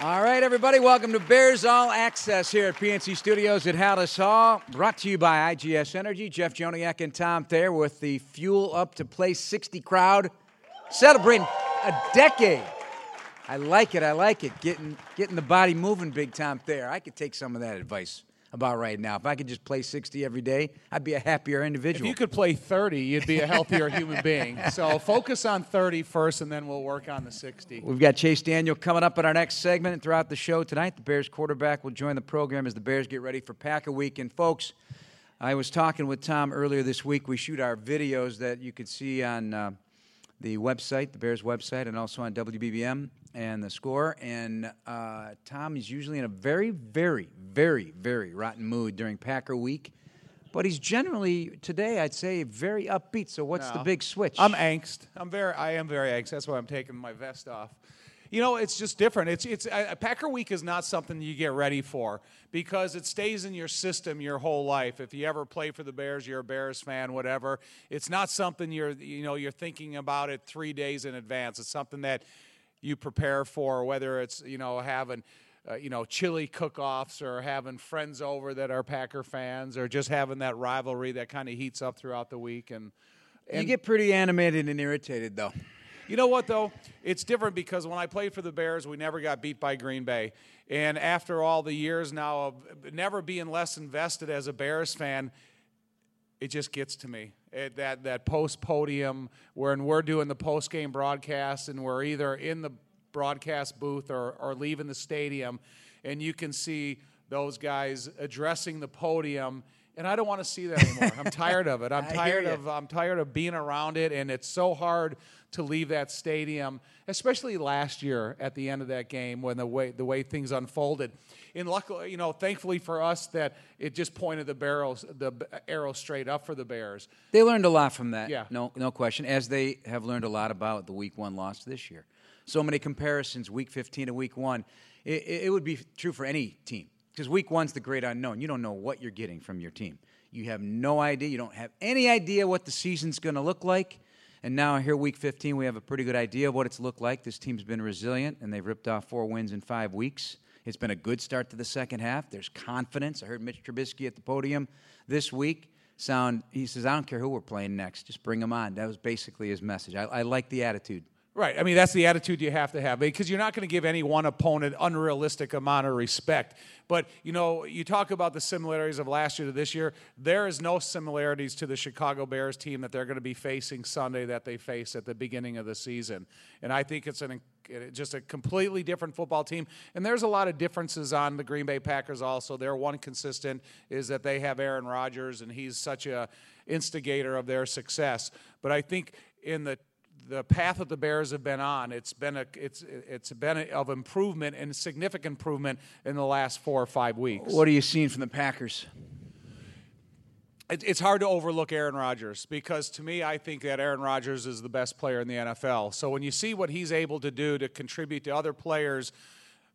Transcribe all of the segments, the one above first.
All right, everybody, welcome to Bears All Access here at PNC Studios at Halas Hall. Brought to you by IGS Energy. Jeff Joniak and Tom Thayer with the Fuel Up to Play 60 crowd celebrating a decade. I like it. I like it. Getting getting the body moving, Big Tom Thayer. I could take some of that advice about right now. If I could just play 60 every day, I'd be a happier individual. If you could play 30, you'd be a healthier human being. So focus on 30 first, and then we'll work on the 60. We've got Chase Daniel coming up in our next segment and throughout the show tonight. The Bears quarterback will join the program as the Bears get ready for Packer Week. And folks, I was talking with Tom earlier this week. We shoot our videos that you could see on uh, the website, the Bears website, and also on WBBM and the score. And uh, Tom is usually in a very, very, very, very rotten mood during Packer Week. But he's generally today, I'd say, very upbeat. So what's the big switch? I'm angst. I'm very. I am very angst. That's why I'm taking my vest off. You know, it's just different. It's it's uh, Packer Week is not something you get ready for because it stays in your system your whole life. If you ever play for the Bears, you're a Bears fan, whatever. It's not something you're you know you're thinking about it three days in advance. It's something that you prepare for, whether it's you know having. Uh, you know, chili cook-offs, or having friends over that are Packer fans, or just having that rivalry that kind of heats up throughout the week. And you get pretty animated and irritated, though. You know what though? It's different because when I played for the Bears, we never got beat by Green Bay. And after all the years now of never being less invested as a Bears fan, it just gets to me. It, that that post podium when we're doing the post game broadcast and we're either in the broadcast booth or, or leaving the stadium, and you can see those guys addressing the podium. And I don't want to see that anymore. I'm tired of it. I'm tired of I'm tired of being around it, and it's so hard to leave that stadium, especially last year at the end of that game when the way the way things unfolded. And luckily, you know, thankfully for us that it just pointed the barrels the arrow straight up for the Bears. They learned a lot from that. Yeah. No, no question. As they have learned a lot about the Week One loss this year. So many comparisons, Week 15 to Week One. It, it would be true for any team because Week One's the great unknown. You don't know what you're getting from your team. You have no idea. You don't have any idea what the season's going to look like. And now here, Week 15, we have a pretty good idea of what it's looked like. This team's been resilient, and they've ripped off four wins in five weeks. It's been a good start to the second half. There's confidence. I heard Mitch Trubisky at the podium this week sound. He says, "I don't care who we're playing next. Just bring them on." That was basically his message. I, I like the attitude. Right. I mean, that's the attitude you have to have because you're not going to give any one opponent unrealistic amount of respect. But, you know, you talk about the similarities of last year to this year. There is no similarities to the Chicago Bears team that they're going to be facing Sunday that they faced at the beginning of the season. And I think it's an just a completely different football team. And there's a lot of differences on the Green Bay Packers also. Their one consistent is that they have Aaron Rodgers and he's such a instigator of their success. But I think in the the path that the Bears have been on, it's been a it's it's been a, of improvement and significant improvement in the last four or five weeks. What are you seeing from the Packers? It, it's hard to overlook Aaron Rodgers because to me, I think that Aaron Rodgers is the best player in the NFL. So when you see what he's able to do to contribute to other players.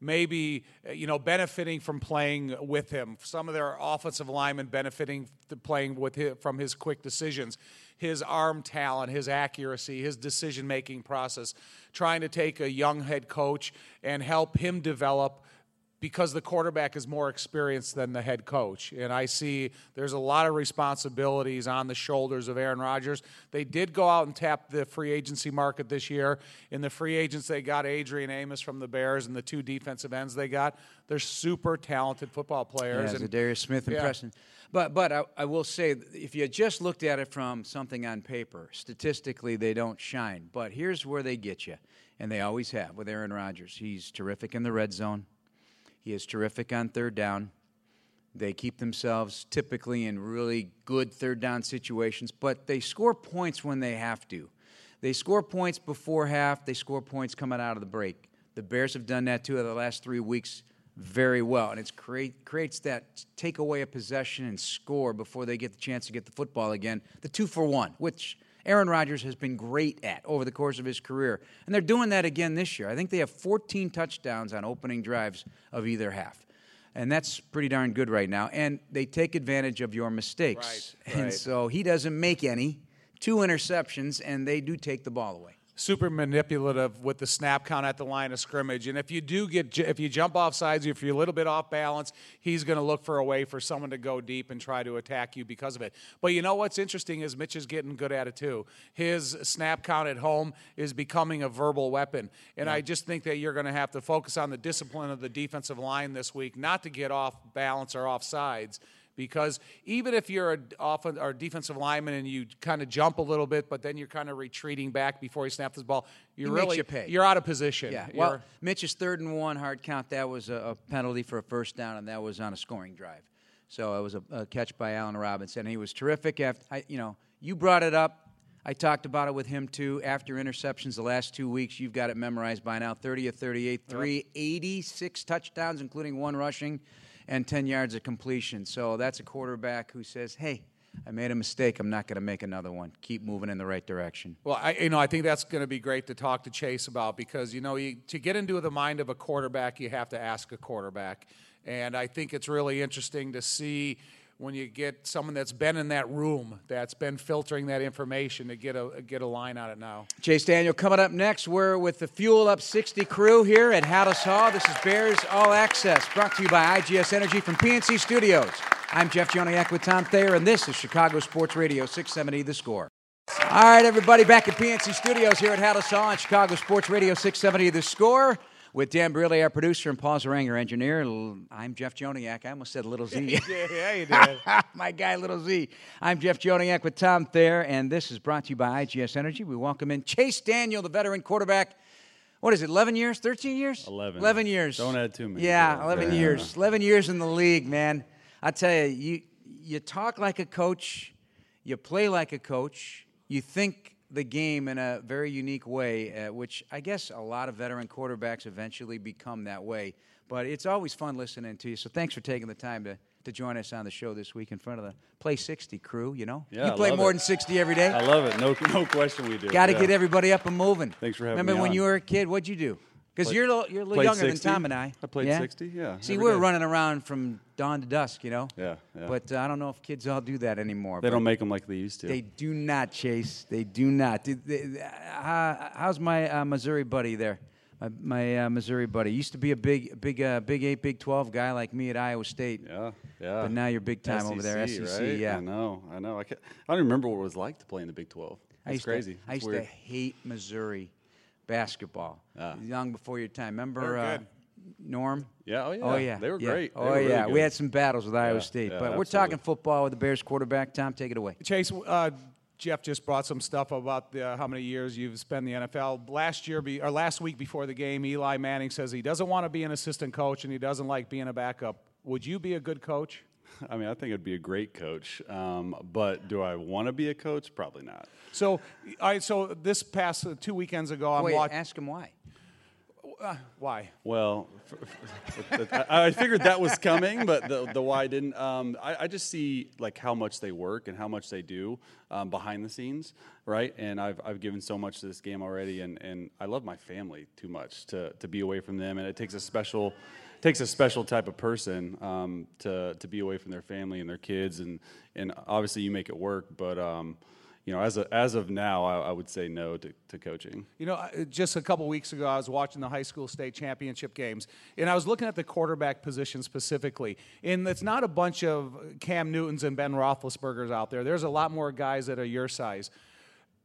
Maybe you know benefiting from playing with him. Some of their offensive linemen benefiting playing with him from his quick decisions, his arm talent, his accuracy, his decision-making process. Trying to take a young head coach and help him develop because the quarterback is more experienced than the head coach. And I see there's a lot of responsibilities on the shoulders of Aaron Rodgers. They did go out and tap the free agency market this year. In the free agents, they got Adrian Amos from the Bears and the two defensive ends they got. They're super talented football players. Yeah, and Darius Smith and Yeah. But but I, I will say, if you just looked at it from something on paper, statistically they don't shine. But here's where they get you, and they always have with Aaron Rodgers. He's terrific in the red zone. He is terrific on third down. They keep themselves typically in really good third down situations, but they score points when they have to. They score points before half, they score points coming out of the break. The Bears have done that too of the last three weeks very well, and it create, creates that take away a possession and score before they get the chance to get the football again. The two for one, which Aaron Rodgers has been great at over the course of his career. And they're doing that again this year. I think they have 14 touchdowns on opening drives of either half. And that's pretty darn good right now. And they take advantage of your mistakes. Right, And so he doesn't make any, two interceptions, and they do take the ball away. Super manipulative with the snap count at the line of scrimmage. And if you do get, if you jump off sides, if you're a little bit off balance, he's going to look for a way for someone to go deep and try to attack you because of it. But you know what's interesting is Mitch is getting good at it too. His snap count at home is becoming a verbal weapon. And yeah. I just think that you're going to have to focus on the discipline of the defensive line this week, not to get off balance or off sides because even if you're a off or defensive lineman and you kind of jump a little bit, but then you're kind of retreating back before he snaps the ball, you're he really you pay. you're out of position. Yeah. You're, well, Mitch's third and one hard count. That was a, a, penalty for a first down, and that was on a scoring drive. So it was a, a catch by Allen Robinson. He was terrific. After I, you know, you brought it up. I talked about it with him too. After interceptions the last two weeks, you've got it memorized by now. 30 of 38, 386 touchdowns, including one rushing and 10 yards of completion. So that's a quarterback who says, hey, I made a mistake. I'm not going to make another one. Keep moving in the right direction. Well, I, you know, I think that's going to be great to talk to Chase about because you know, you, to get into the mind of a quarterback, you have to ask a quarterback, and I think it's really interesting to see when you get someone that's been in that room, that's been filtering that information to get a get a line on it now. Chase Daniel coming up next. We're with the Fuel Up 60 crew here at Halas Hall. This is Bears All Access, brought to you by IGS Energy from PNC Studios. I'm Jeff Joniak with Tom Thayer, and this is Chicago Sports Radio 670 The Score. All right, everybody, back at PNC Studios here at Halas Hall on Chicago Sports Radio 670 The Score with Dan Briley, our producer, and Paul Zaranger, engineer. I'm Jeff Joniak. I almost said Little Z. yeah, you did. My guy, Little Z. I'm Jeff Joniak with Tom Thayer, and this is brought to you by IGS Energy. We welcome in Chase Daniel, the veteran quarterback. What is it, 11 years, 13 years? 11. 11 years. Don't add too many. Yeah, 11 yeah. years. 11 years in the league, man. I tell you, you, you talk like a coach, you play like a coach, you think the game in a very unique way, uh, which I guess a lot of veteran quarterbacks eventually become that way. But it's always fun listening to you. So thanks for taking the time to, to join us on the show this week in front of the Play 60 crew, you know? Yeah, you play more it. than 60 every day? I love it. No, no question we do. Got to yeah. get everybody up and moving. Thanks for having Remember me Remember when on. you were a kid, what'd you do? Because you're, a little, you're a little younger 60. than Tom and I. I played yeah? 60, yeah. See, we were running around from dawn to dusk, you know? Yeah, yeah. But uh, I don't know if kids all do that anymore. They don't make them like they used to. They do not, Chase. They do not. They, they, uh, how's my uh, Missouri buddy there? My, my uh, Missouri buddy used to be a big, big, uh, Big Eight, Big Twelve guy like me at Iowa State. Yeah, yeah. But now you're big time SEC, over there, SEC. Right? Yeah, I know, I know. I, can't, I don't remember what it was like to play in the Big Twelve. That's I crazy. To, I used weird. to hate Missouri basketball. Long before your time. Remember uh, Norm? Yeah, oh yeah. Oh yeah. They were yeah. great. They oh were really yeah. good. We had some battles with Iowa Yeah, State, yeah, but we're absolutely. talking football with the Bears quarterback. Tom, take it away. Chase, uh, Jeff just brought some stuff about the, how many years you've spent in the NFL. Last year, be, or last week before the game, Eli Manning says he doesn't want to be an assistant coach and he doesn't like being a backup. Would you be a good coach? I mean, I think I'd be a great coach, um, but do I want to be a coach? Probably not. So, I so this past uh, two weekends ago, I'm Wait, watching. ask him why. Uh, why? Well, I figured that was coming, but the, the why didn't. Um, I, I just see like how much they work and how much they do um, behind the scenes, right? And I've, I've given so much to this game already, and, and I love my family too much to, to be away from them, and it takes a special takes a special type of person um, to to be away from their family and their kids, and and obviously you make it work, but. Um, you know, as, a, as of now, I, I would say no to, to coaching. You know, just a couple weeks ago, I was watching the high school state championship games, and I was looking at the quarterback position specifically. And it's not a bunch of Cam Newtons and Ben Roethlisbergers out there. There's a lot more guys that are your size.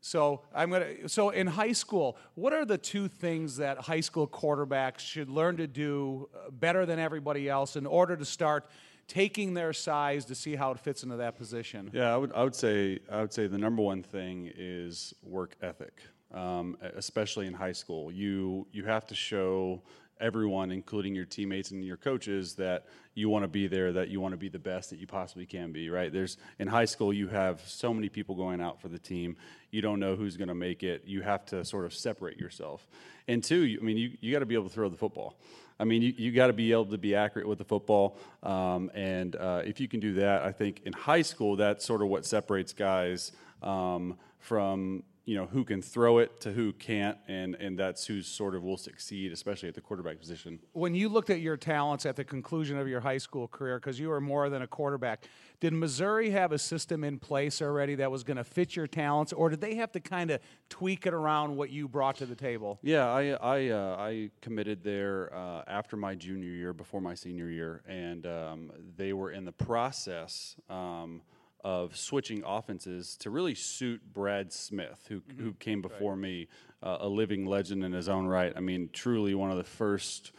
So I'm gonna. So in high school, what are the two things that high school quarterbacks should learn to do uh, better than everybody else in order to start taking their size to see how it fits into that position? Yeah, I would, I would say I would say the number one thing is work ethic, um, especially in high school. You you have to show everyone, including your teammates and your coaches, that you want to be there, that you want to be the best that you possibly can be. Right? There's in high school you have so many people going out for the team. You don't know who's going to make it. You have to sort of separate yourself. And two, I mean, you, you got to be able to throw the football. I mean, you, you got to be able to be accurate with the football. Um, and uh, if you can do that, I think in high school, that's sort of what separates guys um, from you know who can throw it to who can't, and and that's who sort of will succeed, especially at the quarterback position. When you looked at your talents at the conclusion of your high school career, because you were more than a quarterback, did Missouri have a system in place already that was going to fit your talents, or did they have to kind of tweak it around what you brought to the table? Yeah, I I, uh, I committed there uh, after my junior year, before my senior year, and um, they were in the process. Um, of switching offenses to really suit Brad Smith, who, mm-hmm. who came before right. me, uh, a living legend in his own right. I mean, truly one of the first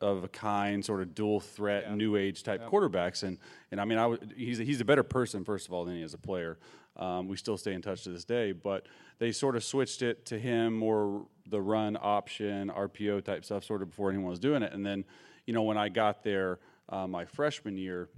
of a kind, sort of dual threat, yeah. new age type yeah. quarterbacks. And and I mean, I w- he's a, he's a better person first of all than he is a player. Um, we still stay in touch to this day, but they sort of switched it to him more the run option, RPO type stuff, sort of before anyone was doing it. And then, you know, when I got there uh, my freshman year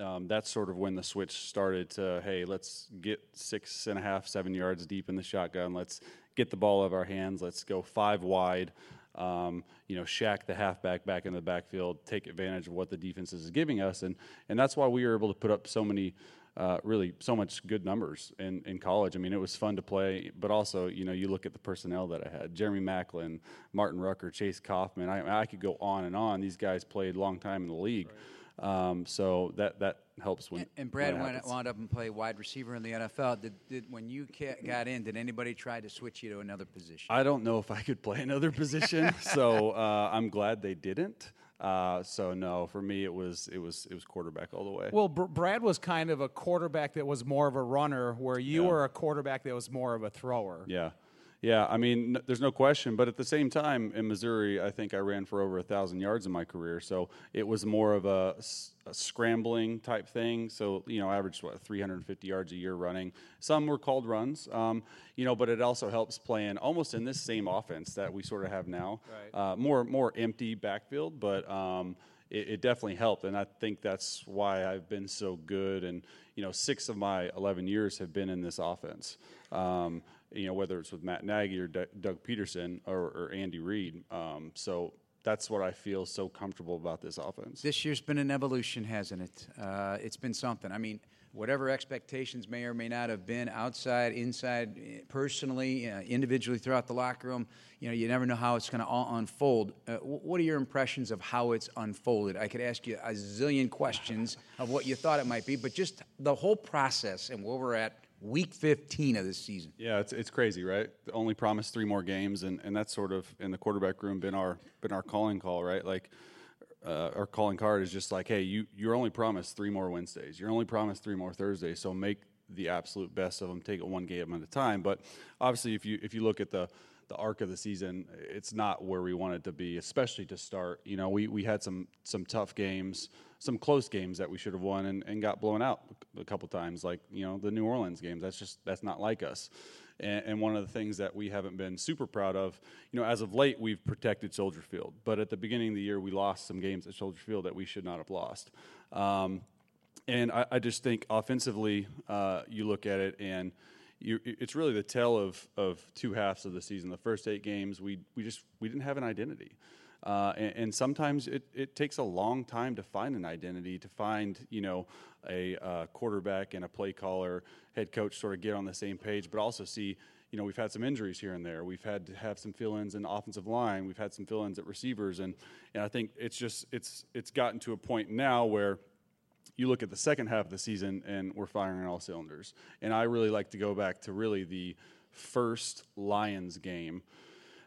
um, that's sort of when the switch started to hey let's get six and a half seven yards deep in the shotgun let's get the ball out of our hands let's go five wide um, you know shack the halfback back in the backfield take advantage of what the defense is giving us and and that's why we were able to put up so many uh, really so much good numbers in, in college. I mean, it was fun to play, but also, you know, you look at the personnel that I had Jeremy Maclin, Martin Rucker, Chase Coffman. I, I could go on and on. These guys played a long time in the league. Right. Um, so that that helps when. And, and Brad went, wound up and played wide receiver in the NFL. Did, did when you got in, did anybody try to switch you to another position? I don't know if I could play another position, so uh, I'm glad they didn't. Uh, so no, for me it was it was it was quarterback all the way. Well, Br- Brad was kind of a quarterback that was more of a runner, where you yeah. were a quarterback that was more of a thrower. Yeah, yeah, I mean, n- there's no question. But at the same time, in Missouri, I think I ran for over a thousand yards in my career. So it was more of a, a scrambling type thing. So you know, averaged what 350 yards a year running. Some were called runs, um, you know, but it also helps playing almost in this same offense that we sort of have now. Right. Uh, more more empty backfield, but. Um, it, it, definitely helped, and I think that's why I've been so good. And you know, six of my 11 years have been in this offense. Um, you know, whether it's with Matt Nagy or D- Doug Pederson or, or Andy Reid. Um, so that's what I feel so comfortable about this offense. This year's been an evolution, hasn't it? Uh, it's been something. I mean, whatever expectations may or may not have been outside, inside, eh, personally, uh, individually throughout the locker room, you know, you never know how it's going to all unfold. Uh, what are your impressions of how it's unfolded? I could ask you a zillion questions of what you thought it might be, but just the whole process and where we're at week 15 of this season. Yeah, it's, it's crazy, right? Only promised three more games, and, and that's sort of in the quarterback room been our been our calling call, right? Like uh, our calling card is just like, hey, you you're only promised three more Wednesdays, you're only promised three more Thursdays, so make the absolute best of them. Take it one game at a time. But obviously, if you if you look at the the arc of the season, it's not where we wanted to be, especially to start. You know, we, we had some some tough games some close games that we should have won and, and got blown out a couple times, like you know the New Orleans games. That's just that's not like us. And, and, one of the things that we haven't been super proud of, you know, as of late we've protected Soldier Field, but at the beginning of the year we lost some games at Soldier Field that we should not have lost. Um, and I, I, just think offensively, uh, you look at it and. You, it's really the tale of, of two halves of the season. The first eight games, we, we just we didn't have an identity. Uh, and, and, sometimes it, it takes a long time to find an identity, to find, you know, a uh, quarterback and a play caller, head coach sort of get on the same page, but also see, you know, we've had some injuries here and there. We've had to have some fill-ins in offensive line. We've had some fill-ins at receivers, and and I think it's just it's it's gotten to a point now where you look at the second half of the season and we're firing all cylinders. And I really like to go back to really the first Lions game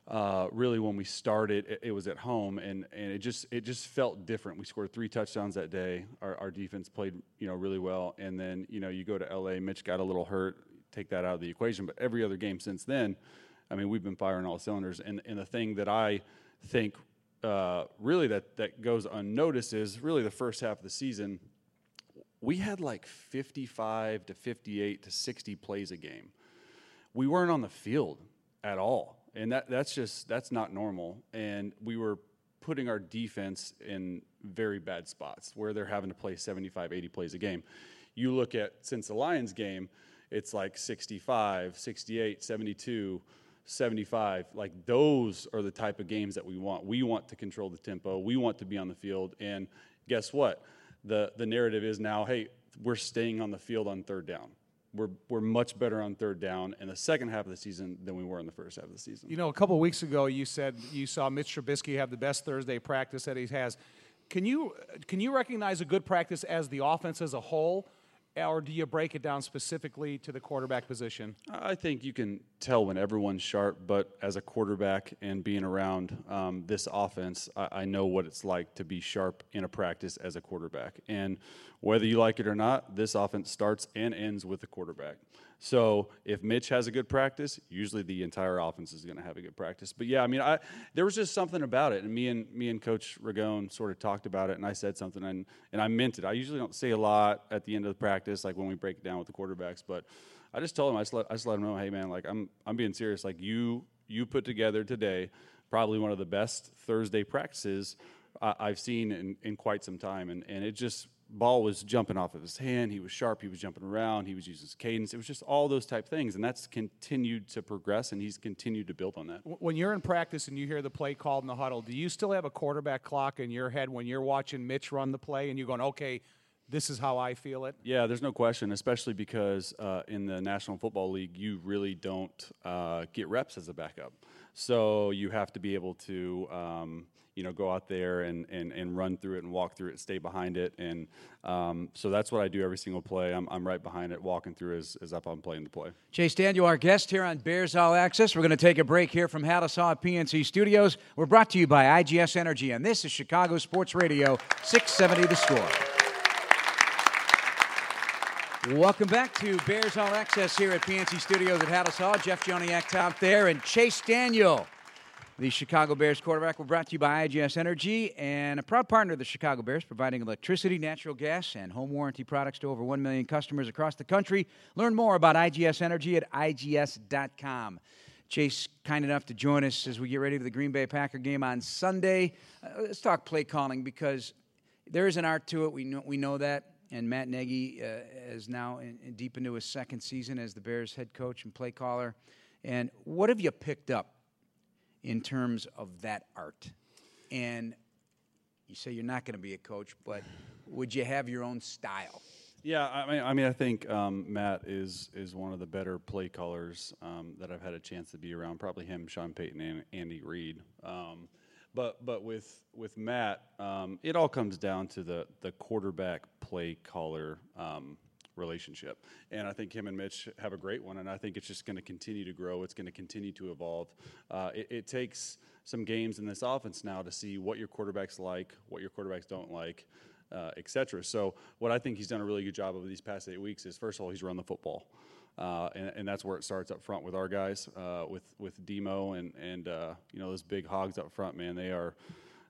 uh, really when we started it, it, was at home and, and it just it just felt different. We scored three touchdowns that day. Our, our defense played you know really well. And then you know you go to la mitch got a little hurt take that out of the equation. But every other game since then i mean we've been firing all cylinders. And, and the thing that i think uh, really that, that goes unnoticed is really the first half of the season we had like 55 to 58 to 60 plays a game we weren't on the field at all and that that's just that's not normal. And we were putting our defense in very bad spots where they're having to play 75, 80 plays a game. You look at since the Lions game, it's like 65, 68, 72. 75 like those are the type of games that we want we want to control the tempo we want to be on the field and guess what the the narrative is now hey we're staying on the field on third down we're, we're much better on third down in the second half of the season than we were in the first half of the season. You know, a couple weeks ago, you said you saw Mitch Trubisky have the best Thursday practice that he has. Can you can you recognize a good practice as the offense as a whole, or do you break it down specifically to the quarterback position? I think you can tell when everyone's sharp, but as a quarterback and being around um, this offense, I, I, know what it's like to be sharp in a practice as a quarterback. And whether you like it or not, this offense starts and ends with the quarterback. So if Mitch has a good practice, usually the entire offense is going to have a good practice. But yeah, I mean, I there was just something about it, and me and me and Coach Ragone sort of talked about it, and I said something, and and I meant it. I usually don't say a lot at the end of the practice, like when we break it down with the quarterbacks, but I just told him, I just let, I just let him know, hey man, like I'm I'm being serious. Like you you put together today probably one of the best Thursday practices I've seen in, in quite some time, and and it just ball was jumping off of his hand. He was sharp. He was jumping around. He was using his cadence. It was just all those type things, and that's continued to progress, and he's continued to build on that. When you're in practice and you hear the play called in the huddle, do you still have a quarterback clock in your head when you're watching Mitch run the play, and you're going, okay? This is how I feel it. Yeah, there's no question, especially because uh, in the National Football League, you really don't uh, get reps as a backup. So you have to be able to, um, you know, go out there and, and, and run through it and walk through it, stay behind it. And um, so that's what I do every single play. I'm, I'm right behind it, walking through as, as I'm playing the play. Chase Daniel, our guest here on Bears All Access. We're going to take a break here from Halas Hall PNC Studios. We're brought to you by IGS Energy, and this is Chicago Sports Radio 670 The Score. Welcome back to Bears All Access here at PNC Studios at Halas Hall. Jeff Joniak Tom Thayer, and Chase Daniel, the Chicago Bears quarterback. We're brought to you by IGS Energy and a proud partner of the Chicago Bears, providing electricity, natural gas, and home warranty products to over 1 million customers across the country. Learn more about IGS Energy at IGS.com. Chase, kind enough to join us as we get ready for the Green Bay Packer game on Sunday. Uh, let's talk play calling because there is an art to it. We know, we know that and Matt Nagy uh, is now in, in deep into his second season as the Bears head coach and play caller. And what have you picked up in terms of that art? And you say you're not going to be a coach, but would you have your own style? Yeah, I mean, I mean, I think um, Matt is is one of the better play callers um, that I've had a chance to be around. Probably him, Sean Payton, and Andy Reid. Um, but but with with Matt, um, it all comes down to the the quarterback play caller um, relationship, and I think him and Mitch have a great one, and I think it's just going to continue to grow. It's going to continue to evolve. Uh, it, it, takes some games in this offense now to see what your quarterbacks like, what your quarterbacks don't like. Uh, etc. So, what I think he's done a really good job of these past eight weeks is, first of all, he's run the football. Uh, and, and, that's where it starts up front with our guys, uh, with with Demo and and uh, you know those big hogs up front, man. They are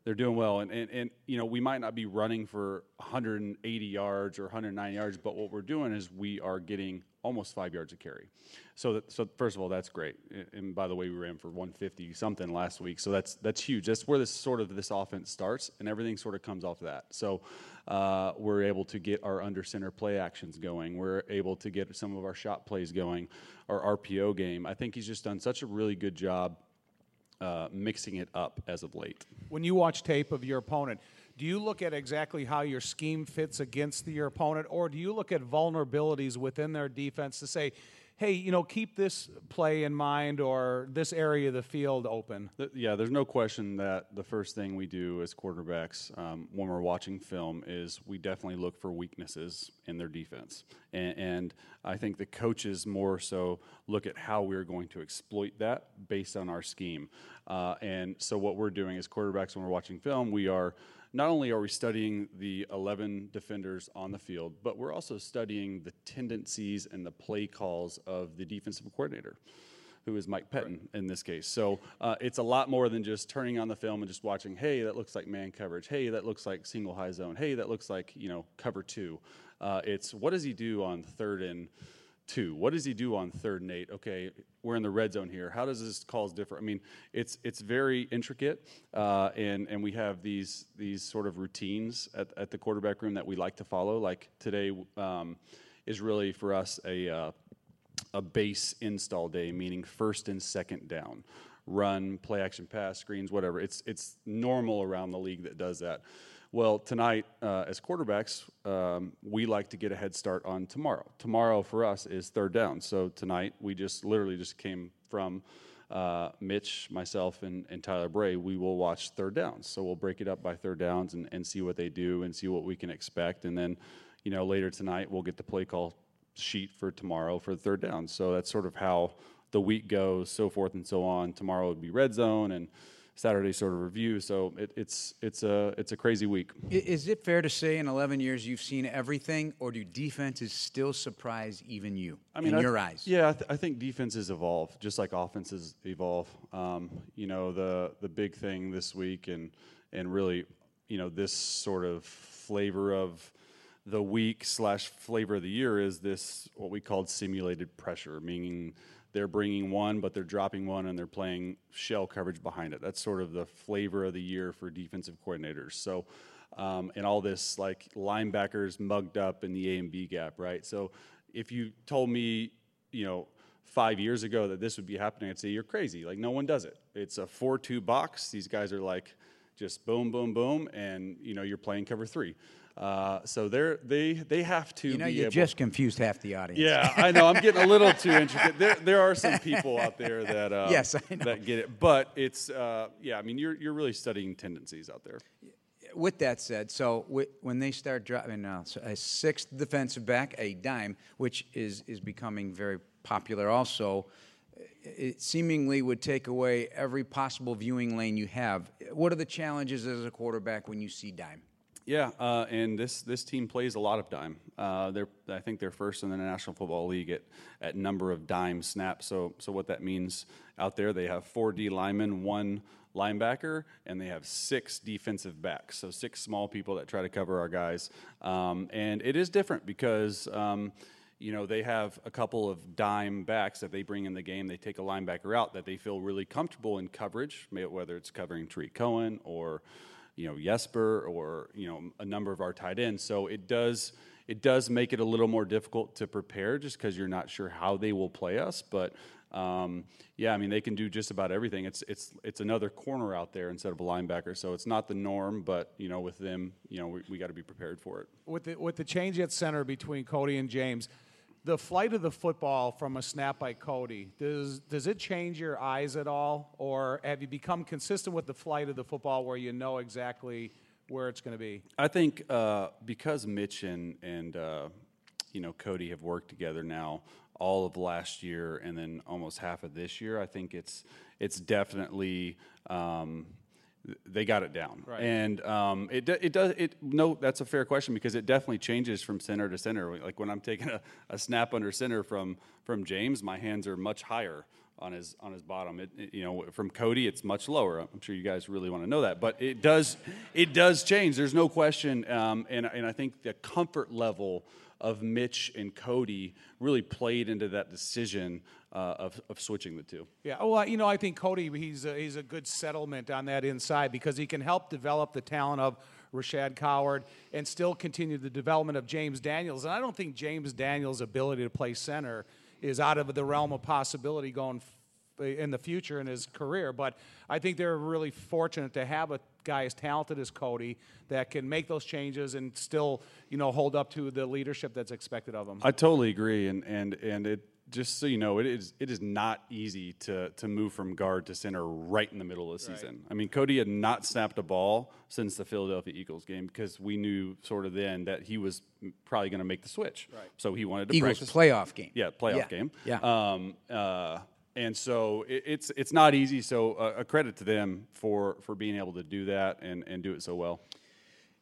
they're doing well, and, and and you know we might not be running for 180 yards or 190 yards, but what we're doing is we are getting almost five yards of carry. So that, so first of all, that's great. And by the way, we ran for 150 something last week, so that's that's huge. That's where this sort of this offense starts, and everything sort of comes off of that. So uh, we're able to get our under center play actions going. We're able to get some of our shot plays going, our RPO game. I think he's just done such a really good job uh, mixing it up as of late. When you watch tape of your opponent, do you look at exactly how your scheme fits against your opponent, or do you look at vulnerabilities within their defense to say, hey, you know, keep this play in mind or this area of the field open? Yeah, there's no question that the first thing we do as quarterbacks um, when we're watching film is we definitely look for weaknesses in their defense. And, and, I think the coaches more so look at how we're going to exploit that based on our scheme. Uh, and so what we're doing as quarterbacks when we're watching film, we are – not only are we studying the 11 defenders on the field, but we're also studying the tendencies and the play calls of the defensive coordinator, who is Mike Pettine in this case. So uh, it's a lot more than just turning on the film and just watching, hey, that looks like man coverage. Hey, that looks like single high zone. Hey, that looks like, you know, cover two. Uh, it's what does he do on third and – two? What does he do on third and eight? Okay, we're in the red zone here. How does this calls differ? I mean, it's it's very intricate, uh, and and we have these these sort of routines at, at the quarterback room that we like to follow. Like today um, is really for us a uh, a base install day, meaning first and second down run, play action pass, screens, whatever. It's it's normal around the league that does that. Well, tonight, uh, as quarterbacks, um, we like to get a head start on tomorrow. Tomorrow for us is third down. So tonight, we just literally just came from uh, Mitch, myself, and, and Tyler Bray. We will watch third downs. So we'll break it up by third downs and, and see what they do and see what we can expect. And then, you know, later tonight, we'll get the play call sheet for tomorrow for the third down. So that's sort of how the week goes, so forth and so on. Tomorrow would be red zone and Saturday sort of review. So it, it's it's a it's a crazy week. Is it fair to say in 11 years you've seen everything, or do defenses still surprise even you I mean, in I your eyes? Yeah, I, th- I think defenses evolve just like offenses evolve. Um, you know, the the big thing this week and and really, you know, this sort of flavor of the week slash flavor of the year is this what we called simulated pressure, meaning they're bringing one, but they're dropping one and they're playing shell coverage behind it. That's sort of the flavor of the year for defensive coordinators. So, um, and all this like linebackers mugged up in the A and B gap, right? So, if you told me, you know, five years ago that this would be happening, I'd say you're crazy. Like no one does it. It's a four-two box. These guys are like just boom, boom, boom, and you know you're playing cover three. Uh, so they're they they have to. You know, you able, just confused half the audience. yeah, I know. I'm getting a little too intricate. There, there are some people out there that uh, Yes, that get it, but it's uh, yeah. I mean, you're you're really studying tendencies out there. With that said, so when they start dropping now, so a sixth defensive back, a dime, which is is becoming very popular, also, it seemingly would take away every possible viewing lane you have. What are the challenges as a quarterback when you see dime? Yeah, uh, and this this team plays a lot of dime. Uh, they're I think they're first in the National Football League at, at number of dime snaps. So so what that means out there, they have four D linemen, one linebacker, and they have six defensive backs. So six small people that try to cover our guys. Um, and it is different because. Um, you know, they have a couple of dime backs that they bring in the game. They take a linebacker out that they feel really comfortable in coverage, whether it's covering Tarik Cohen or, you know, Jesper or, you know, a number of our tight ends. So it does it does make it a little more difficult to prepare just because you're not sure how they will play us. But um, yeah, I mean, they can do just about everything. It's it's it's another corner out there instead of a linebacker. So it's not the norm, but you know, with them, you know, we, we got to be prepared for it. with the with the change at center between Cody and James, the flight of the football from a snap by Cody does does it change your eyes at all, or have you become consistent with the flight of the football where you know exactly where it's going to be? I think uh, because Mitch and and uh, you know Cody have worked together now all of last year and then almost half of this year. I think it's it's definitely. Um, they got it down, Right. and um, it it does it. No, that's a fair question because it definitely changes from center to center. Like when I'm taking a, a snap under center from from James, my hands are much higher on his on his bottom. It, it- you know, from Cody, it's much lower. I'm sure you guys really want to know that, but it does it does change. There's no question, um, and and I think the comfort level of Mitch and Cody really played into that decision uh, of of switching the two. Yeah, well, you know, I think Cody he's a, he's a good settlement on that inside because he can help develop the talent of Rashaad Coward and still continue the development of James Daniels. And I don't think James Daniels' ability to play center is out of the realm of possibility going in the future in his career. But I think they're really fortunate to have a guy as talented as Cody that can make those changes and still, you know, hold up to the leadership that's expected of him. I totally agree, and and and it just so you know, it is it is not easy to to move from guard to center right in the middle of the season. I mean, Cody had not snapped a ball since the Philadelphia Eagles game because we knew sort of then that he was probably going to make the switch. Right. So he wanted to Eagles practice playoff game. Yeah, playoff Yeah. game. Yeah. Um, uh, and so it, it's it's not easy. So uh, a credit to them for for being able to do that and and do it so well.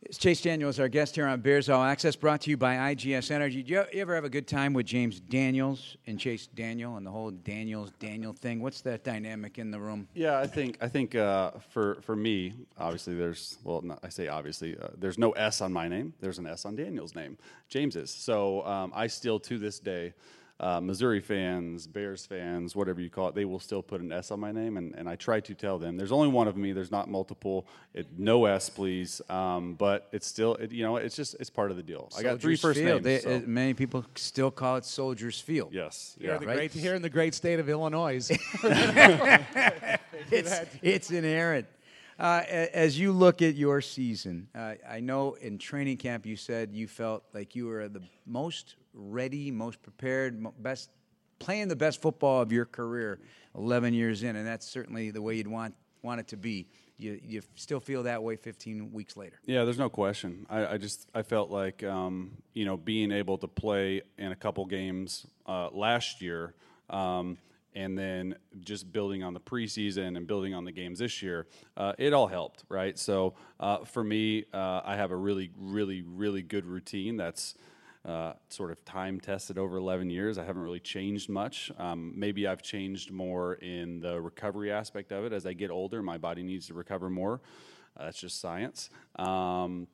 It's Chase Daniels, our guest here on Bears All Access, brought to you by IGS Energy. Do you, ever have a good time with James Daniels and Chase Daniel and the whole Daniels Daniel thing? What's that dynamic in the room? Yeah, I think I think uh, for for me, obviously there's well, not, I say obviously uh, there's no S on my name. There's an S on Daniel's name, James's. So um, I still to this day uh, Missouri fans, Bears fans, whatever you call it, they will still put an S on my name, and, and I try to tell them there's only one of me. There's not multiple. It, no S, please. Um, but it's still, it, you know, it's just it's part of the deal. I got three Soldiers first Field. names. They- so- uh, many people still call it Soldiers Field. yes, Here, yeah. in the right. great, here in the great state of Illinois. it's, it's inherent. Uh, as you look at your season, uh, I know in training camp you said you felt like you were the most ready, most prepared, best playing the best football of your career 11 years in, and that's certainly the way you'd want want it to be. You, you still feel that way 15 weeks later. Yeah, there's no question. I, I just I felt like um, you know being able to play in a couple games uh, last year, um, and then just building on the preseason and building on the games this year, uh, it all helped, right? So uh, for me, uh, I have a really, really, really good routine that's. Uh, sort of time tested over 11 years. I haven't really changed much. Um, maybe I've changed more in the recovery aspect of it. As I get older, my body needs to recover more. Uh, that's just science. Um,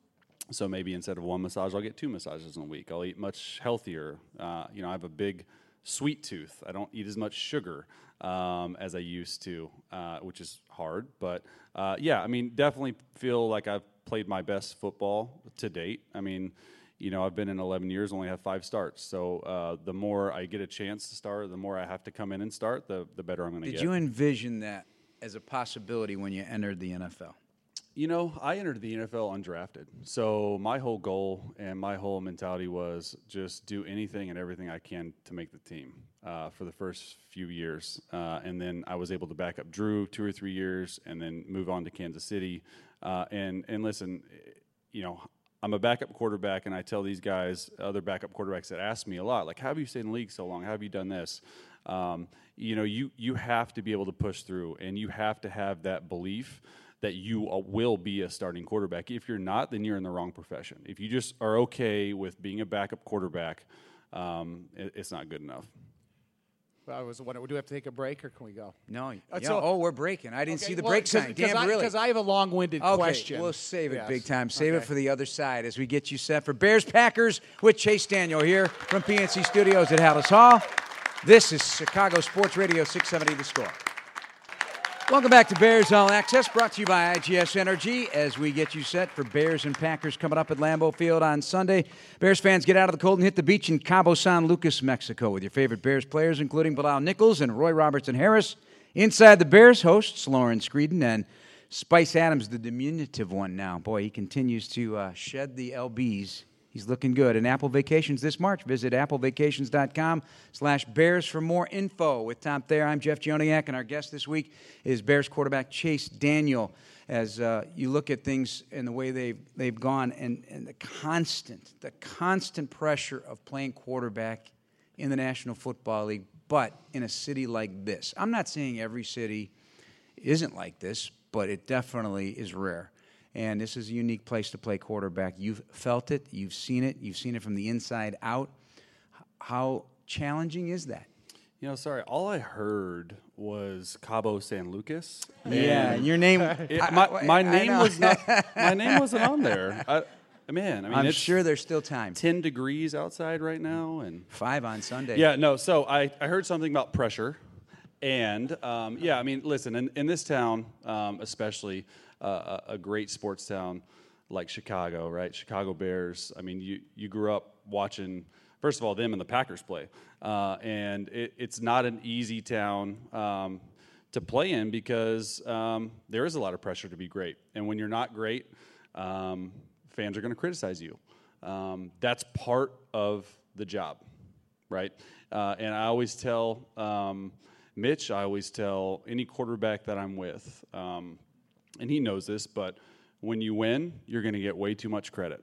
so maybe instead of one massage, I'll get two massages in a week. I'll eat much healthier. Uh, you know, I have a big sweet tooth. I don't eat as much sugar um, as I used to, uh, which is hard. But uh, yeah, I mean, definitely feel like I've played my best football to date. I mean, you know, I've been in 11 years, only have five starts. So uh, the more I get a chance to start, the more I have to come in and start, the, the better I'm going to get. Did you envision that as a possibility when you entered the NFL? You know, I entered the NFL undrafted. So my whole goal and my whole mentality was just do anything and everything I can to make the team uh, for the first few years. Uh, and then I was able to back up Drew two or three years and then move on to Kansas City. Uh, and, and listen, you know, I'm a backup quarterback, and I tell these guys, other backup quarterbacks that ask me a lot, like, how have you stayed in the league so long? How have you done this? Um, you know, you, you have to be able to push through, and you have to have that belief that you uh, will be a starting quarterback. If you're not, then you're in the wrong profession. If you just are okay with being a backup quarterback, um, it, it's not good enough. I was wondering, do we have to take a break or can we go? No. Uh, so- oh, we're breaking. I didn't see the well, break sign. Damn, I, really. Because I have a long-winded Okay, question. we'll save it Yes. big time. Save it for the other side as we get you set for Bears Packers with Chase Daniel here from PNC Studios at Halas Hall. This is Chicago Sports Radio 670 The Score. Welcome back to Bears All Access, brought to you by IGS Energy as we get you set for Bears and Packers coming up at Lambeau Field on Sunday. Bears fans get out of the cold and hit the beach in Cabo San Lucas, Mexico with your favorite Bears players, including Bilal Nichols and Roy Robertson Harris. Inside the Bears, hosts Lauren Screeden and Spice Adams, the diminutive one now. Boy, he continues to uh, shed the LBs. He's looking good. And Apple Vacations this March. Visit applevacations.com slash Bears for more info. With Tom Thayer, I'm Jeff Joniak, and our guest this week is Bears quarterback Chase Daniel. As uh, you look at things and the way they've, they've gone and, and the constant, the constant pressure of playing quarterback in the National Football League, but in a city like this. I'm not saying every city isn't like this, but it definitely is rare. And this is a unique place to play quarterback. You've felt it, you've seen it, you've seen it from the inside out. How challenging is that? You know, sorry, all I heard was Cabo San Lucas. Yeah, your name. It- my, my name was not. My name wasn't on there. I, man, I mean, I'm sure there's still time. ten degrees outside right now, and Five on Sunday. yeah, no. So I, I heard something about pressure, and um, yeah, I mean, listen, in, in this town, um, especially a, a great sports town like Chicago, right? Chicago Bears. I mean, you you grew up watching. First of all, them and the Packers play, uh, and it, it's not an easy town um, to play in because um, there is a lot of pressure to be great, and when you're not great, um, fans are going to criticize you. Um, that's part of the job right? Uh, and I always tell um, Mitch, I always tell any quarterback that I'm with, um, and he knows this, but when you win, you're going to get way too much credit.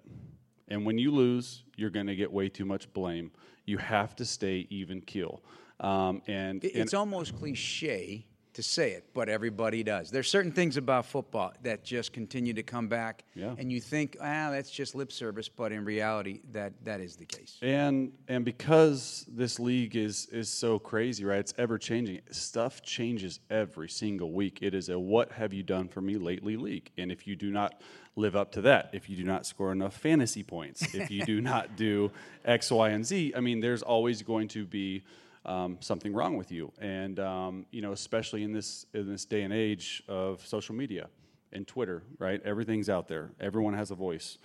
And when you lose, you're going to get way too much blame. You have to stay even keel. Um, and, It- and It's almost cliche to say it, but everybody does. There's certain things about football that just continue to come back, Yeah. and you think, ah, that's just lip service, but in reality, that that is the case. And and because this league is is so crazy, right? It's ever changing. Stuff changes every single week. It is a what have you done for me lately league. And if you do not live up to that, if you do not score enough fantasy points, if you do not do X, Y, and Z, I mean, there's always going to be um, something wrong with you. And um, you know, especially in this in this day and age of social media and Twitter, right? Everything's out there. Everyone has a voice.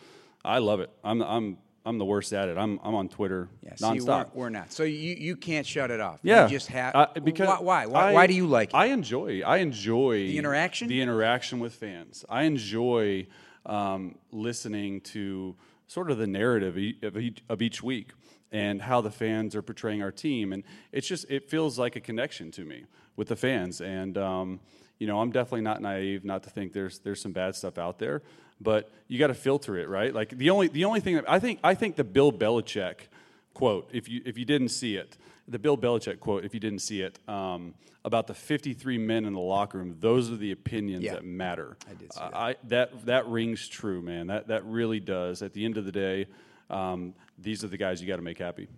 I love it. I'm I'm I'm the worst at it. I'm I'm on Twitter Yeah, see, nonstop. we're, we're not. So you, you can't shut it off. yeah, you just have. Uh, because why? Why? Why, I- why do you like it? I enjoy. I enjoy The interaction? The interaction with fans. I enjoy um, listening to sort of the narrative of each, of each week and how the fans are portraying our team, and it's just it feels like a connection to me with the fans. And um, you know, I'm definitely not naive not to think there's there's some bad stuff out there, but you got to filter it, right? Like the only the only thing that I think I think the Bill Belichick quote, if you if you didn't see it, the Bill Belichick quote, if you didn't see it, um, about the 53 men in the locker room. Those are the opinions Yeah. that matter. I did see Uh, that. I, that that rings true, man. That that really does. At the end of the day, um, these are the guys you got to make happy.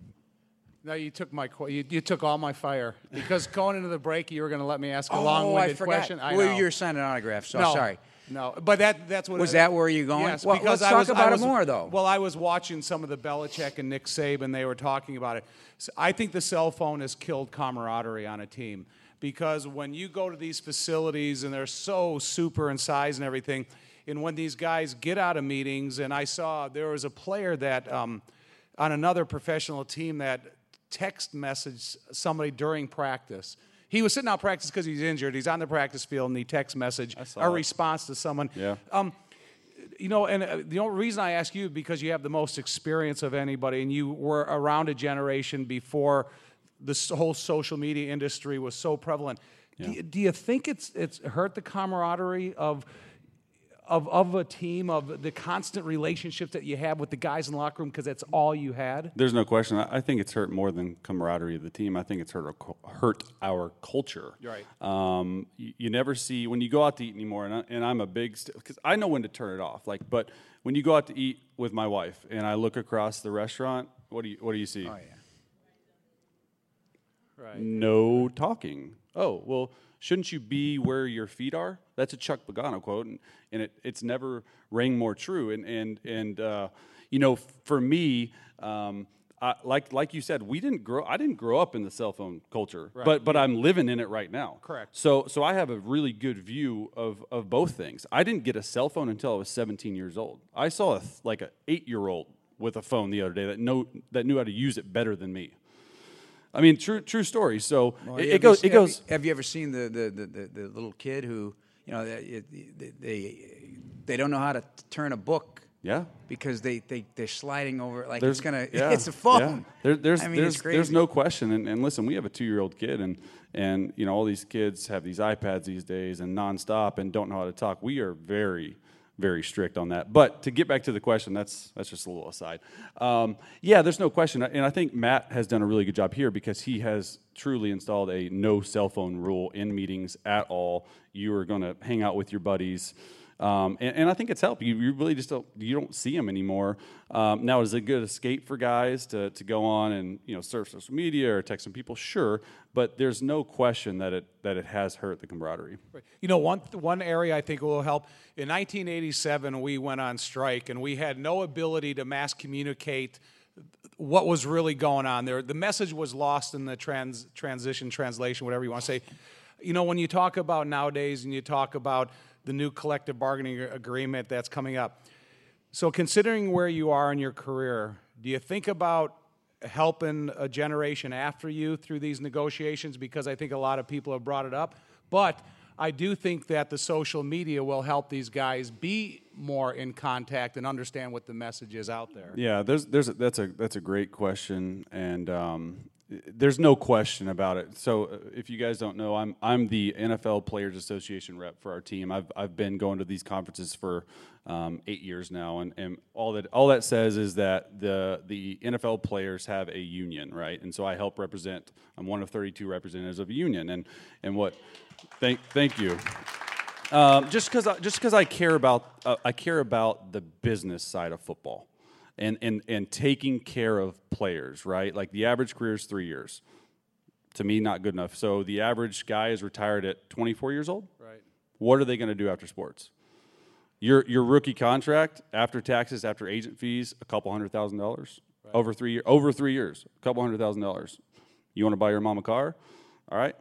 No, you took my you, you took all my fire because going into the break, you were going to let me ask a oh, long-winded forgot. question. I well, know. you're signing autographs. So no, sorry. No, but that that's what Was it- that where you're going? Yes, Well, because let's I talk was, I about it more, though. Well, I was watching some of the Belichick and Nick Saban. They were talking about it. So I think the cell phone has killed camaraderie on a team because when you go to these facilities and they're so super in size and everything, and when these guys get out of meetings, and I saw there was a player that um, on another professional team that text messaged somebody during practice. He was sitting out practice because he's injured. He's on the practice field and he text message a response to someone. Yeah. Um, you know, and uh, the only reason I ask you because you have the most experience of anybody, and you were around a generation before this whole social media industry was so prevalent. Do, you, do you think it's it's hurt the camaraderie of of of a team of the constant relationships that you have with the guys in the locker room because that's all you had? There's no question. I think it's hurt more than camaraderie of the team. I think it's hurt our, hurt our culture. Right. Um, you, you never see when you go out to eat anymore, and, I, and I'm a big because I know when to turn it off. Like, but when you go out to eat with my wife and I look across the restaurant, what do you what do you see? Oh yeah. Right. no talking. Oh, well, shouldn't you be where your feet are? That's a Chuck Pagano quote, and, and it, it's never rang more true. And, and, and uh, you know, for me, um, I, like, like you said, we didn't grow, I didn't grow up in the cell phone culture, but, but I'm living in it right now. Correct. So, so I have a really good view of, of both things. I didn't get a cell phone until I was 17 years old. I saw a, like an eight year old with a phone the other day that, know, that knew how to use it better than me. I mean, true true story. So Well, it, it goes. se- It goes. Have you, ever seen the the, the, the the little kid who you know they they, they, don't know how to turn a book Yeah. because they they they're sliding over like There's it's gonna yeah, it's a phone. yeah. There, there's I mean, there's there's no question. And, and listen, we have a two year old kid, and and you know all these kids have these iPads these days and nonstop and don't know how to talk. We are very very strict on that. But to get back to the question, that's that's just a little aside. Um, yeah, there's no question, and I think Matt has done a really good job here because he has truly installed a no cell phone rule in meetings at all. You are going to hang out with your buddies. Um, and, and I think it's helped. You, you really just don't you don't see them anymore. Um, now, is it a good escape for guys to, to go on and you know surf social media or text some people? Sure, but there's no question that it that it has hurt the camaraderie. You know, one one area I think will help. In 1987, we went on strike, and we had no ability to mass communicate what was really going on there. The message was lost in the trans transition, translation, whatever you want to say. You know, when you talk about nowadays, and you talk about the new collective bargaining agreement that's coming up. So, considering where you are in your career, do you think about helping a generation after you through these negotiations? Because I think a lot of people have brought it up. But I do think that the social media will help these guys be more in contact and understand what the message is out there. Yeah, there's there's a, that's a that's a great question, and um, there's no question about it. So, uh, if you guys don't know, I'm I'm the NFL Players Association rep for our team. I've I've been going to these conferences for um, eight years now, and, and all that all that says is that the the NFL players have a union, right? And so I help represent. I'm one of 32 representatives of a union, and and what. Thank thank you. Um, just because just because I care about uh, I care about the business side of football and, and, and taking care of players, right? Like the average career is three years. To me, not good enough. So the average guy is retired at 24 years old. Right. What are they going to do after sports? Your, your rookie contract, after taxes, after agent fees, a couple hundred thousand dollars right. over three years. Over three years, a couple hundred thousand dollars. You want to buy your mom a car? All right,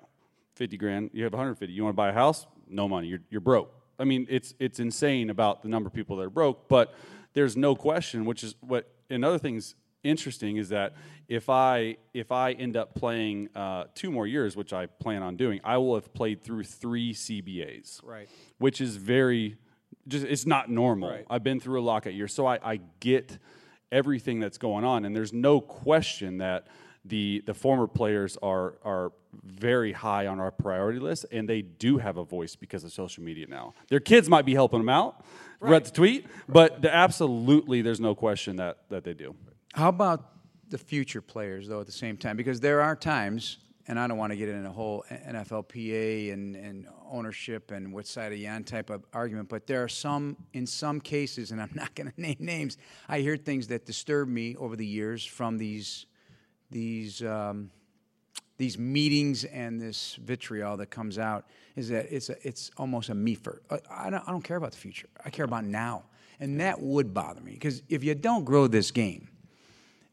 50 grand. You have 150. You want to buy a house? No money. You're, you're broke. I mean, it's it's insane about the number of people that are broke, but there's no question, which is what another thing's interesting is that if I if I end up playing uh, two more years, which I plan on doing, I will have played through three CBAs, right? Which is very just it's not normal. Right. I've been through a lockout year, so I, I get everything that's going on, and there's no question that the the former players are are very high on our priority list, and they do have a voice because of social media now. Their kids might be helping them out, right. read the tweet, but the, absolutely, there's no question that that they do. How about the future players, though, at the same time? Because there are times, and I don't want to get into a whole NFLPA and, and ownership and what side of you on type of argument, but there are some, in some cases, and I'm not going to name names, I hear things that disturb me over the years from these these um, these meetings and this vitriol that comes out is that it's a, it's almost a me for uh, I don't, I don't care about the future. I care about now, and that would bother me because if you don't grow this game,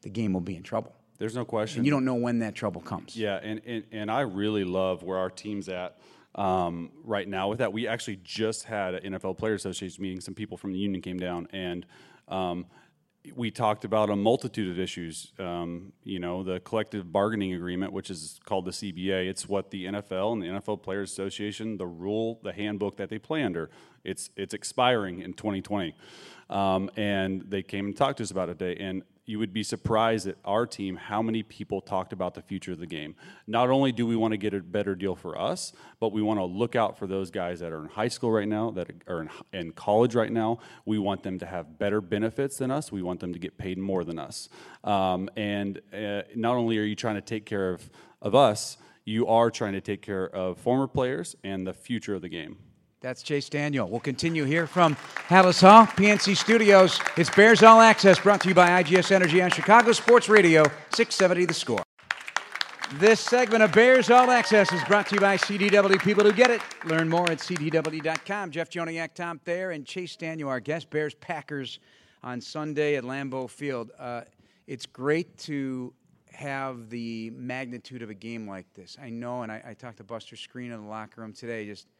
the game will be in trouble. There's no question. And you don't know when that trouble comes. Yeah, and and, and I really love where our team's at. Um, right now, with that, we actually just had an NFL Players Association meeting. Some people from the union came down, and um, we talked about a multitude of issues. Um, you know, the collective bargaining agreement, which is called the CBA. It's what the NFL and the NFL Players Association, the rule, the handbook that they play under. It's it's expiring in 2020, um, and they came and talked to us about it today. And you would be surprised at our team how many people talked about the future of the game. Not only do we want to get a better deal for us, but we want to look out for those guys that are in high school right now, that are in, in college right now. We want them to have better benefits than us. We want them to get paid more than us. Um, and uh, not only are you trying to take care of, of us, you are trying to take care of former players and the future of the game. That's Chase Daniel. We'll continue here from Halas Hall, PNC Studios. It's Bears All Access brought to you by IGS Energy on Chicago Sports Radio, 670 The Score. This segment of Bears All Access is brought to you by CDW. People who get it. Learn more at CDW.com. Jeff Joniak, Tom Thayer, and Chase Daniel, our guest. Bears Packers on Sunday at Lambeau Field. Uh, it's great to have the magnitude of a game like this. I know, and I, I talked to Buster Skrine in the locker room today, just –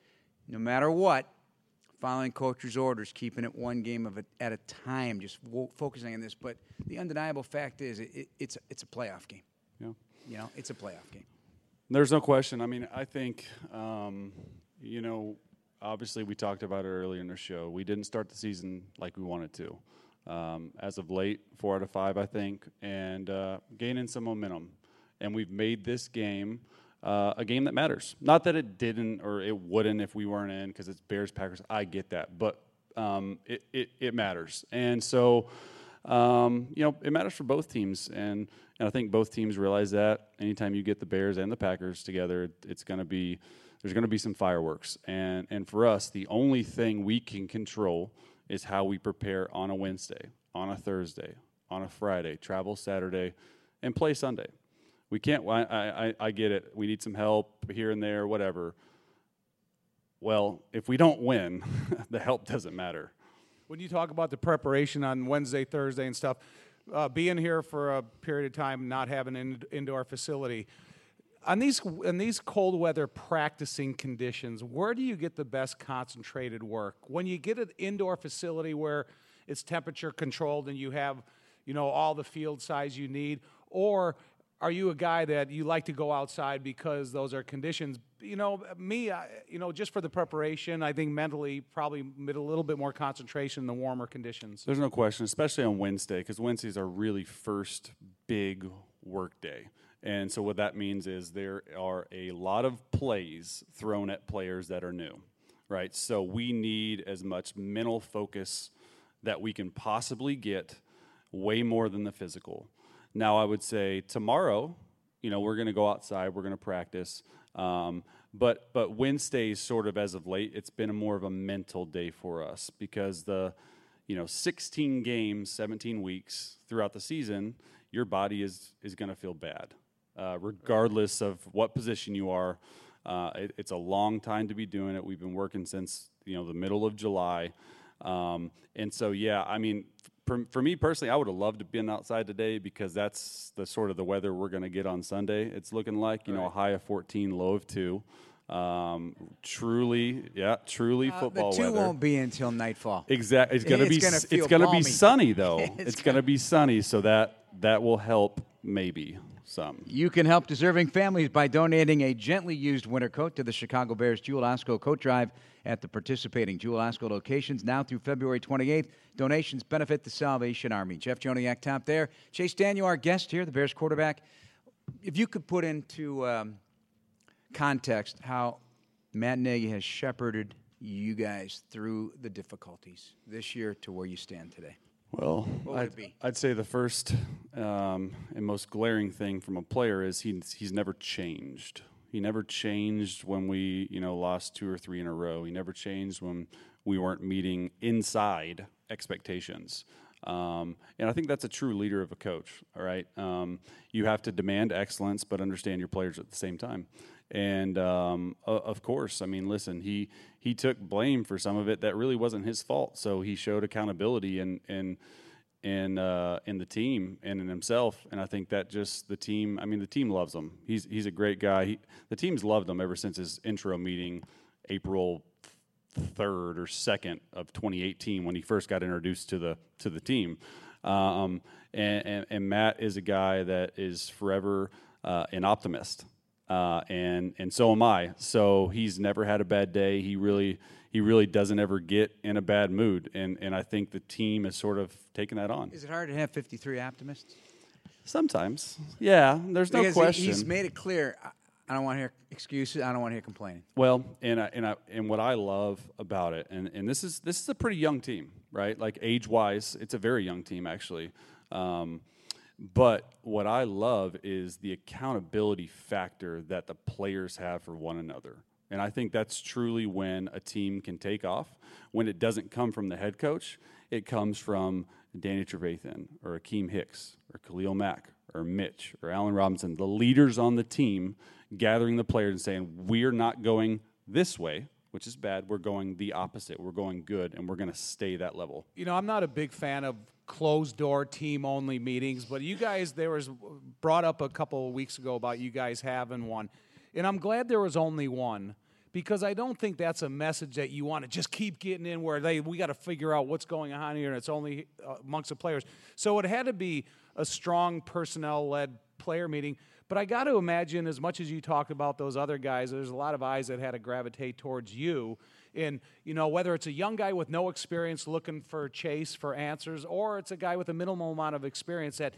no matter what, following coach's orders, keeping it one game of a, at a time, just focusing on this. But the undeniable fact is, it, it, it's it's a playoff game. Yeah, you know, it's a playoff game. There's no question. I mean, I think um, you know, obviously we talked about it earlier in the show. We didn't start the season like we wanted to. Um, as of late, four out of five, I think, and uh, gaining some momentum. And we've made this game uh, a game that matters. Not that it didn't or it wouldn't if we weren't in because it's Bears Packers. I get that, but um, it, it, it matters, and so um, you know it matters for both teams, and and I think both teams realize that. Anytime you get the Bears and the Packers together, it's going to be there's going to be some fireworks, and and for us, the only thing we can control is how we prepare on a Wednesday, on a Thursday, on a Friday, travel Saturday, and play Sunday. We can't, I, I, I get it. We need some help here and there, whatever. Well, if we don't win, the help doesn't matter. When you talk about the preparation on Wednesday, Thursday, and stuff, uh, being here for a period of time, not having an indoor facility, on these in these cold weather practicing conditions, where do you get the best concentrated work? When you get an indoor facility where it's temperature controlled and you have, you know, all the field size you need, or are you a guy that you like to go outside because those are conditions? You know, me, I, you know, just for the preparation, I think mentally probably a little bit more concentration in the warmer conditions. There's no question, especially on Wednesday, because Wednesdays are really first big work day. And so what that means is there are a lot of plays thrown at players that are new, right? So we need as much mental focus that we can possibly get, way more than the physical. Now, I would say tomorrow, you know, we're going to go outside, we're going to practice. Um, but but Wednesdays, sort of as of late, it's been a more of a mental day for us because the, you know, 16 games, 17 weeks throughout the season, your body is is going to feel bad, uh, regardless of what position you are. Uh, it, it's a long time to be doing it. We've been working since you know the middle of July, um, and so yeah, I mean, for, for me personally, I would have loved to been outside today because that's the sort of the weather we're going to get on Sunday. It's looking like you know a high of 14, low of two. Um, truly, yeah, truly Uh, football the two weather. won't be until nightfall. Exactly. It's gonna It's be gonna it's gonna balmy. be sunny though. It's it's, gonna be sunny, so that that will help maybe some. You can help deserving families by donating a gently used winter coat to the Chicago Bears Jewel Osco Coat Drive at the participating Jewel Osco locations now through February 28th. Donations benefit the Salvation Army. Jeff Joniak, Tom Thayer. Chase Daniel, our guest here, the Bears quarterback. If you could put into um, context how Matt Nagy has shepherded you guys through the difficulties this year to where you stand today. Well, I'd. I'd say the first um, and most glaring thing from a player is he's he's never changed. He never changed when we you know lost two or three in a row. He never changed when we weren't meeting inside expectations. Um, and I think that's a true leader of a coach. All right, um, you have to demand excellence, but understand your players at the same time. And um, of course, I mean, listen, he he took blame for some of it that really wasn't his fault. So he showed accountability and and in uh, in the team and in himself. And I think that just the team. I mean, the team loves him. He's he's a great guy. He, the team's loved him ever since his intro meeting, April third or second of 2018 when he first got introduced to the to the team. Um, and, and, and Matt is a guy that is forever uh, an optimist, uh, and and so am I. So he's never had a bad day. He really he really doesn't ever get in a bad mood, and and I think the team has sort of taken that on. Is it hard to have 53 optimists? Sometimes, yeah. There's no Because question. he's made it clear. I- don't want to hear excuses. I don't want to hear complaining. Well, and I, and I, and what I love about it, and, and this is this is a pretty young team, right? Like age wise, it's a very young team actually. Um, but what I love is the accountability factor that the players have for one another. And I think that's truly when a team can take off. When it doesn't come from the head coach, it comes from Danny Trevathan or Akiem Hicks or Khalil Mack or Mitch or Allen Robinson, the leaders on the team gathering the players and saying, We're not going this way, which is bad. We're going the opposite. We're going good, and we're going to stay that level. You know, I'm not a big fan of closed door team only meetings, but you guys, there was brought up a couple of weeks ago about you guys having one. And I'm glad there was only one because I don't think that's a message that you want to just keep getting in where they we got to figure out what's going on here and it's only uh, amongst the players. So it had to be a strong personnel led player meeting. But I got to imagine, as much as you talked about those other guys, there's a lot of eyes that had to gravitate towards you. And, you know, whether it's a young guy with no experience looking for Chase for answers, or it's a guy with a minimal amount of experience that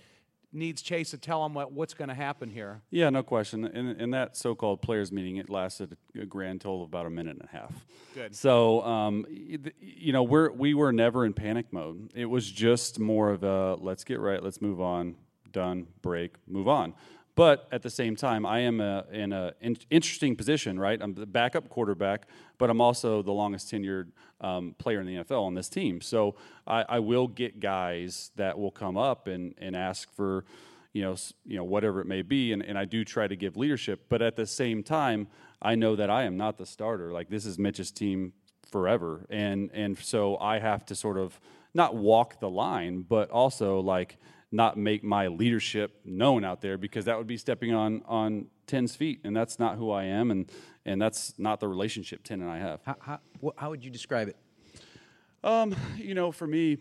needs Chase to tell him what, what's going to happen here. Yeah, no question. And, and that so-called players meeting, it lasted a grand total of about a minute and a half. Good. So, um, you know, we're we were never in panic mode. It was just more of a let's get right, let's move on, done, break, move on. But at the same time, I am a, in an in interesting position, right? I'm the backup quarterback, but I'm also the longest tenured um, player in the NFL on this team. So I, I will get guys that will come up and, and ask for, you know, you know whatever it may be, and, and I do try to give leadership. But at the same time, I know that I am not the starter. Like this is Mitch's team forever, and and so I have to sort of not walk the line, but also like not make my leadership known out there because that would be stepping on on Ten's feet, and that's not who I am, and and that's not the relationship Ten and I have. How, how, how would you describe it? Um, you know, for me,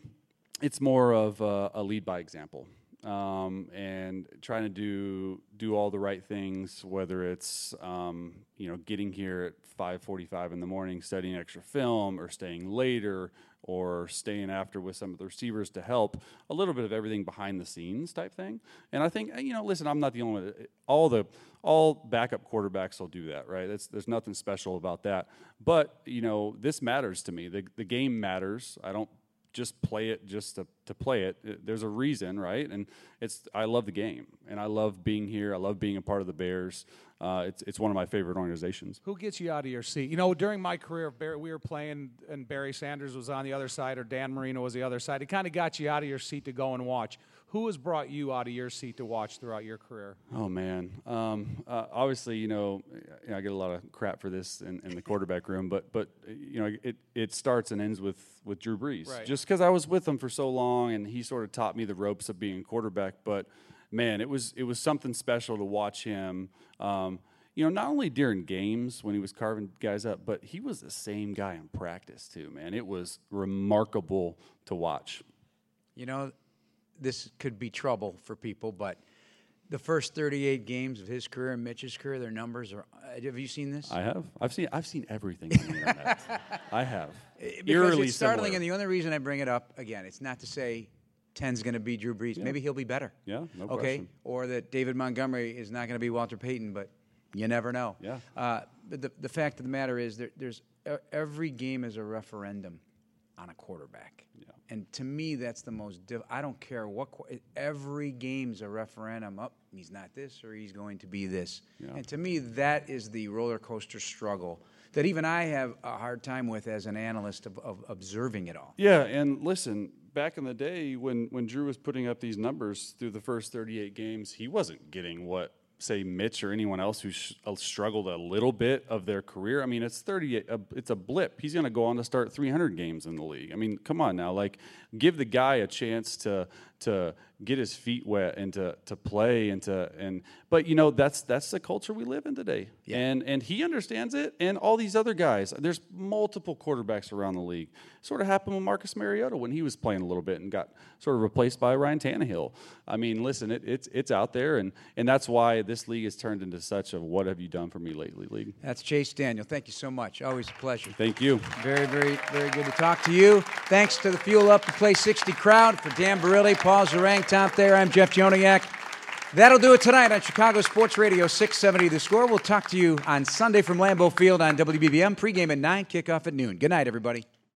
it's more of a, a lead by example, um, and trying to do do all the right things. Whether it's um, you know getting here at five forty five in the morning, studying extra film, or staying later, or staying after with some of the receivers to help a little bit of everything behind the scenes type thing. And I think you know, listen, I'm not the only one. All the all backup quarterbacks will do that, right? That's, there's nothing special about that. But you know, this matters to me. The the game matters. I don't just play it just to, to play it. There's a reason, right? And it's I love the game, and I love being here. I love being a part of the Bears. Uh, it's it's one of my favorite organizations. Who gets you out of your seat? You know, during my career, Barry, we were playing, and Barry Sanders was on the other side, or Dan Marino was the other side. It kind of got you out of your seat to go and watch. Who has brought you out of your seat to watch throughout your career? Oh man, um, uh, obviously you know, I get a lot of crap for this in, in, the quarterback room, but but you know it, it starts and ends with with Drew Brees. Right. Just because I was with him for so long and he sort of taught me the ropes of being a quarterback, but man, it was it was something special to watch him. Um, you know, not only during games when he was carving guys up, but he was the same guy in practice too, man. It was remarkable to watch. You know, this could be trouble for people, but the first 38 games of his career and Mitch's career, their numbers are. Uh, have you seen this? I have. I've seen. I've seen everything on the internet. I have. Eh, because it's startling, similar. and the only reason I bring it up again, it's not to say 10's going to be Drew Brees. Yeah. Maybe he'll be better. Yeah, no okay? question. Or that David Montgomery is not going to be Walter Payton, but you never know. Yeah. Uh, but the, the fact of the matter is, there, there's every game is a referendum on a quarterback. Yeah. And to me, that's the most. Diff- I don't care what. Every game's a referendum. Up, oh, he's not this, or he's going to be this. Yeah. And to me, that is the roller coaster struggle that even I have a hard time with as an analyst of, of observing it all. Yeah, and listen, back in the day when when Drew was putting up these numbers through the first 38 games, he wasn't getting what say Mitch or anyone else who uh, struggled a little bit of their career. I mean, it's 30 uh, it's a blip. He's going to go on to start 300 games in the league. I mean, come on now, like give the guy a chance to to get his feet wet and to, to play and to and but you know that's that's the culture we live in today. Yeah. and and he understands it and all these other guys. There's multiple quarterbacks around the league. Sort of happened with Marcus Mariota when he was playing a little bit and got sort of replaced by Ryan Tannehill. I mean listen it, it's it's out there and and that's why this league has turned into such a what have you done for me lately league. That's Chase Daniel. Thank you so much. Always a pleasure. Thank you. Very very very good to talk to you. Thanks to the Fuel Up to Play 60 crowd for Dan Barilli Paul Zarang Tom Thayer I'm Jeff Joniak That'll do it tonight on Chicago Sports Radio 670 The Score. We'll talk to you on Sunday from Lambeau Field on WBBM. Pregame at 9, kickoff at noon. Good night, everybody.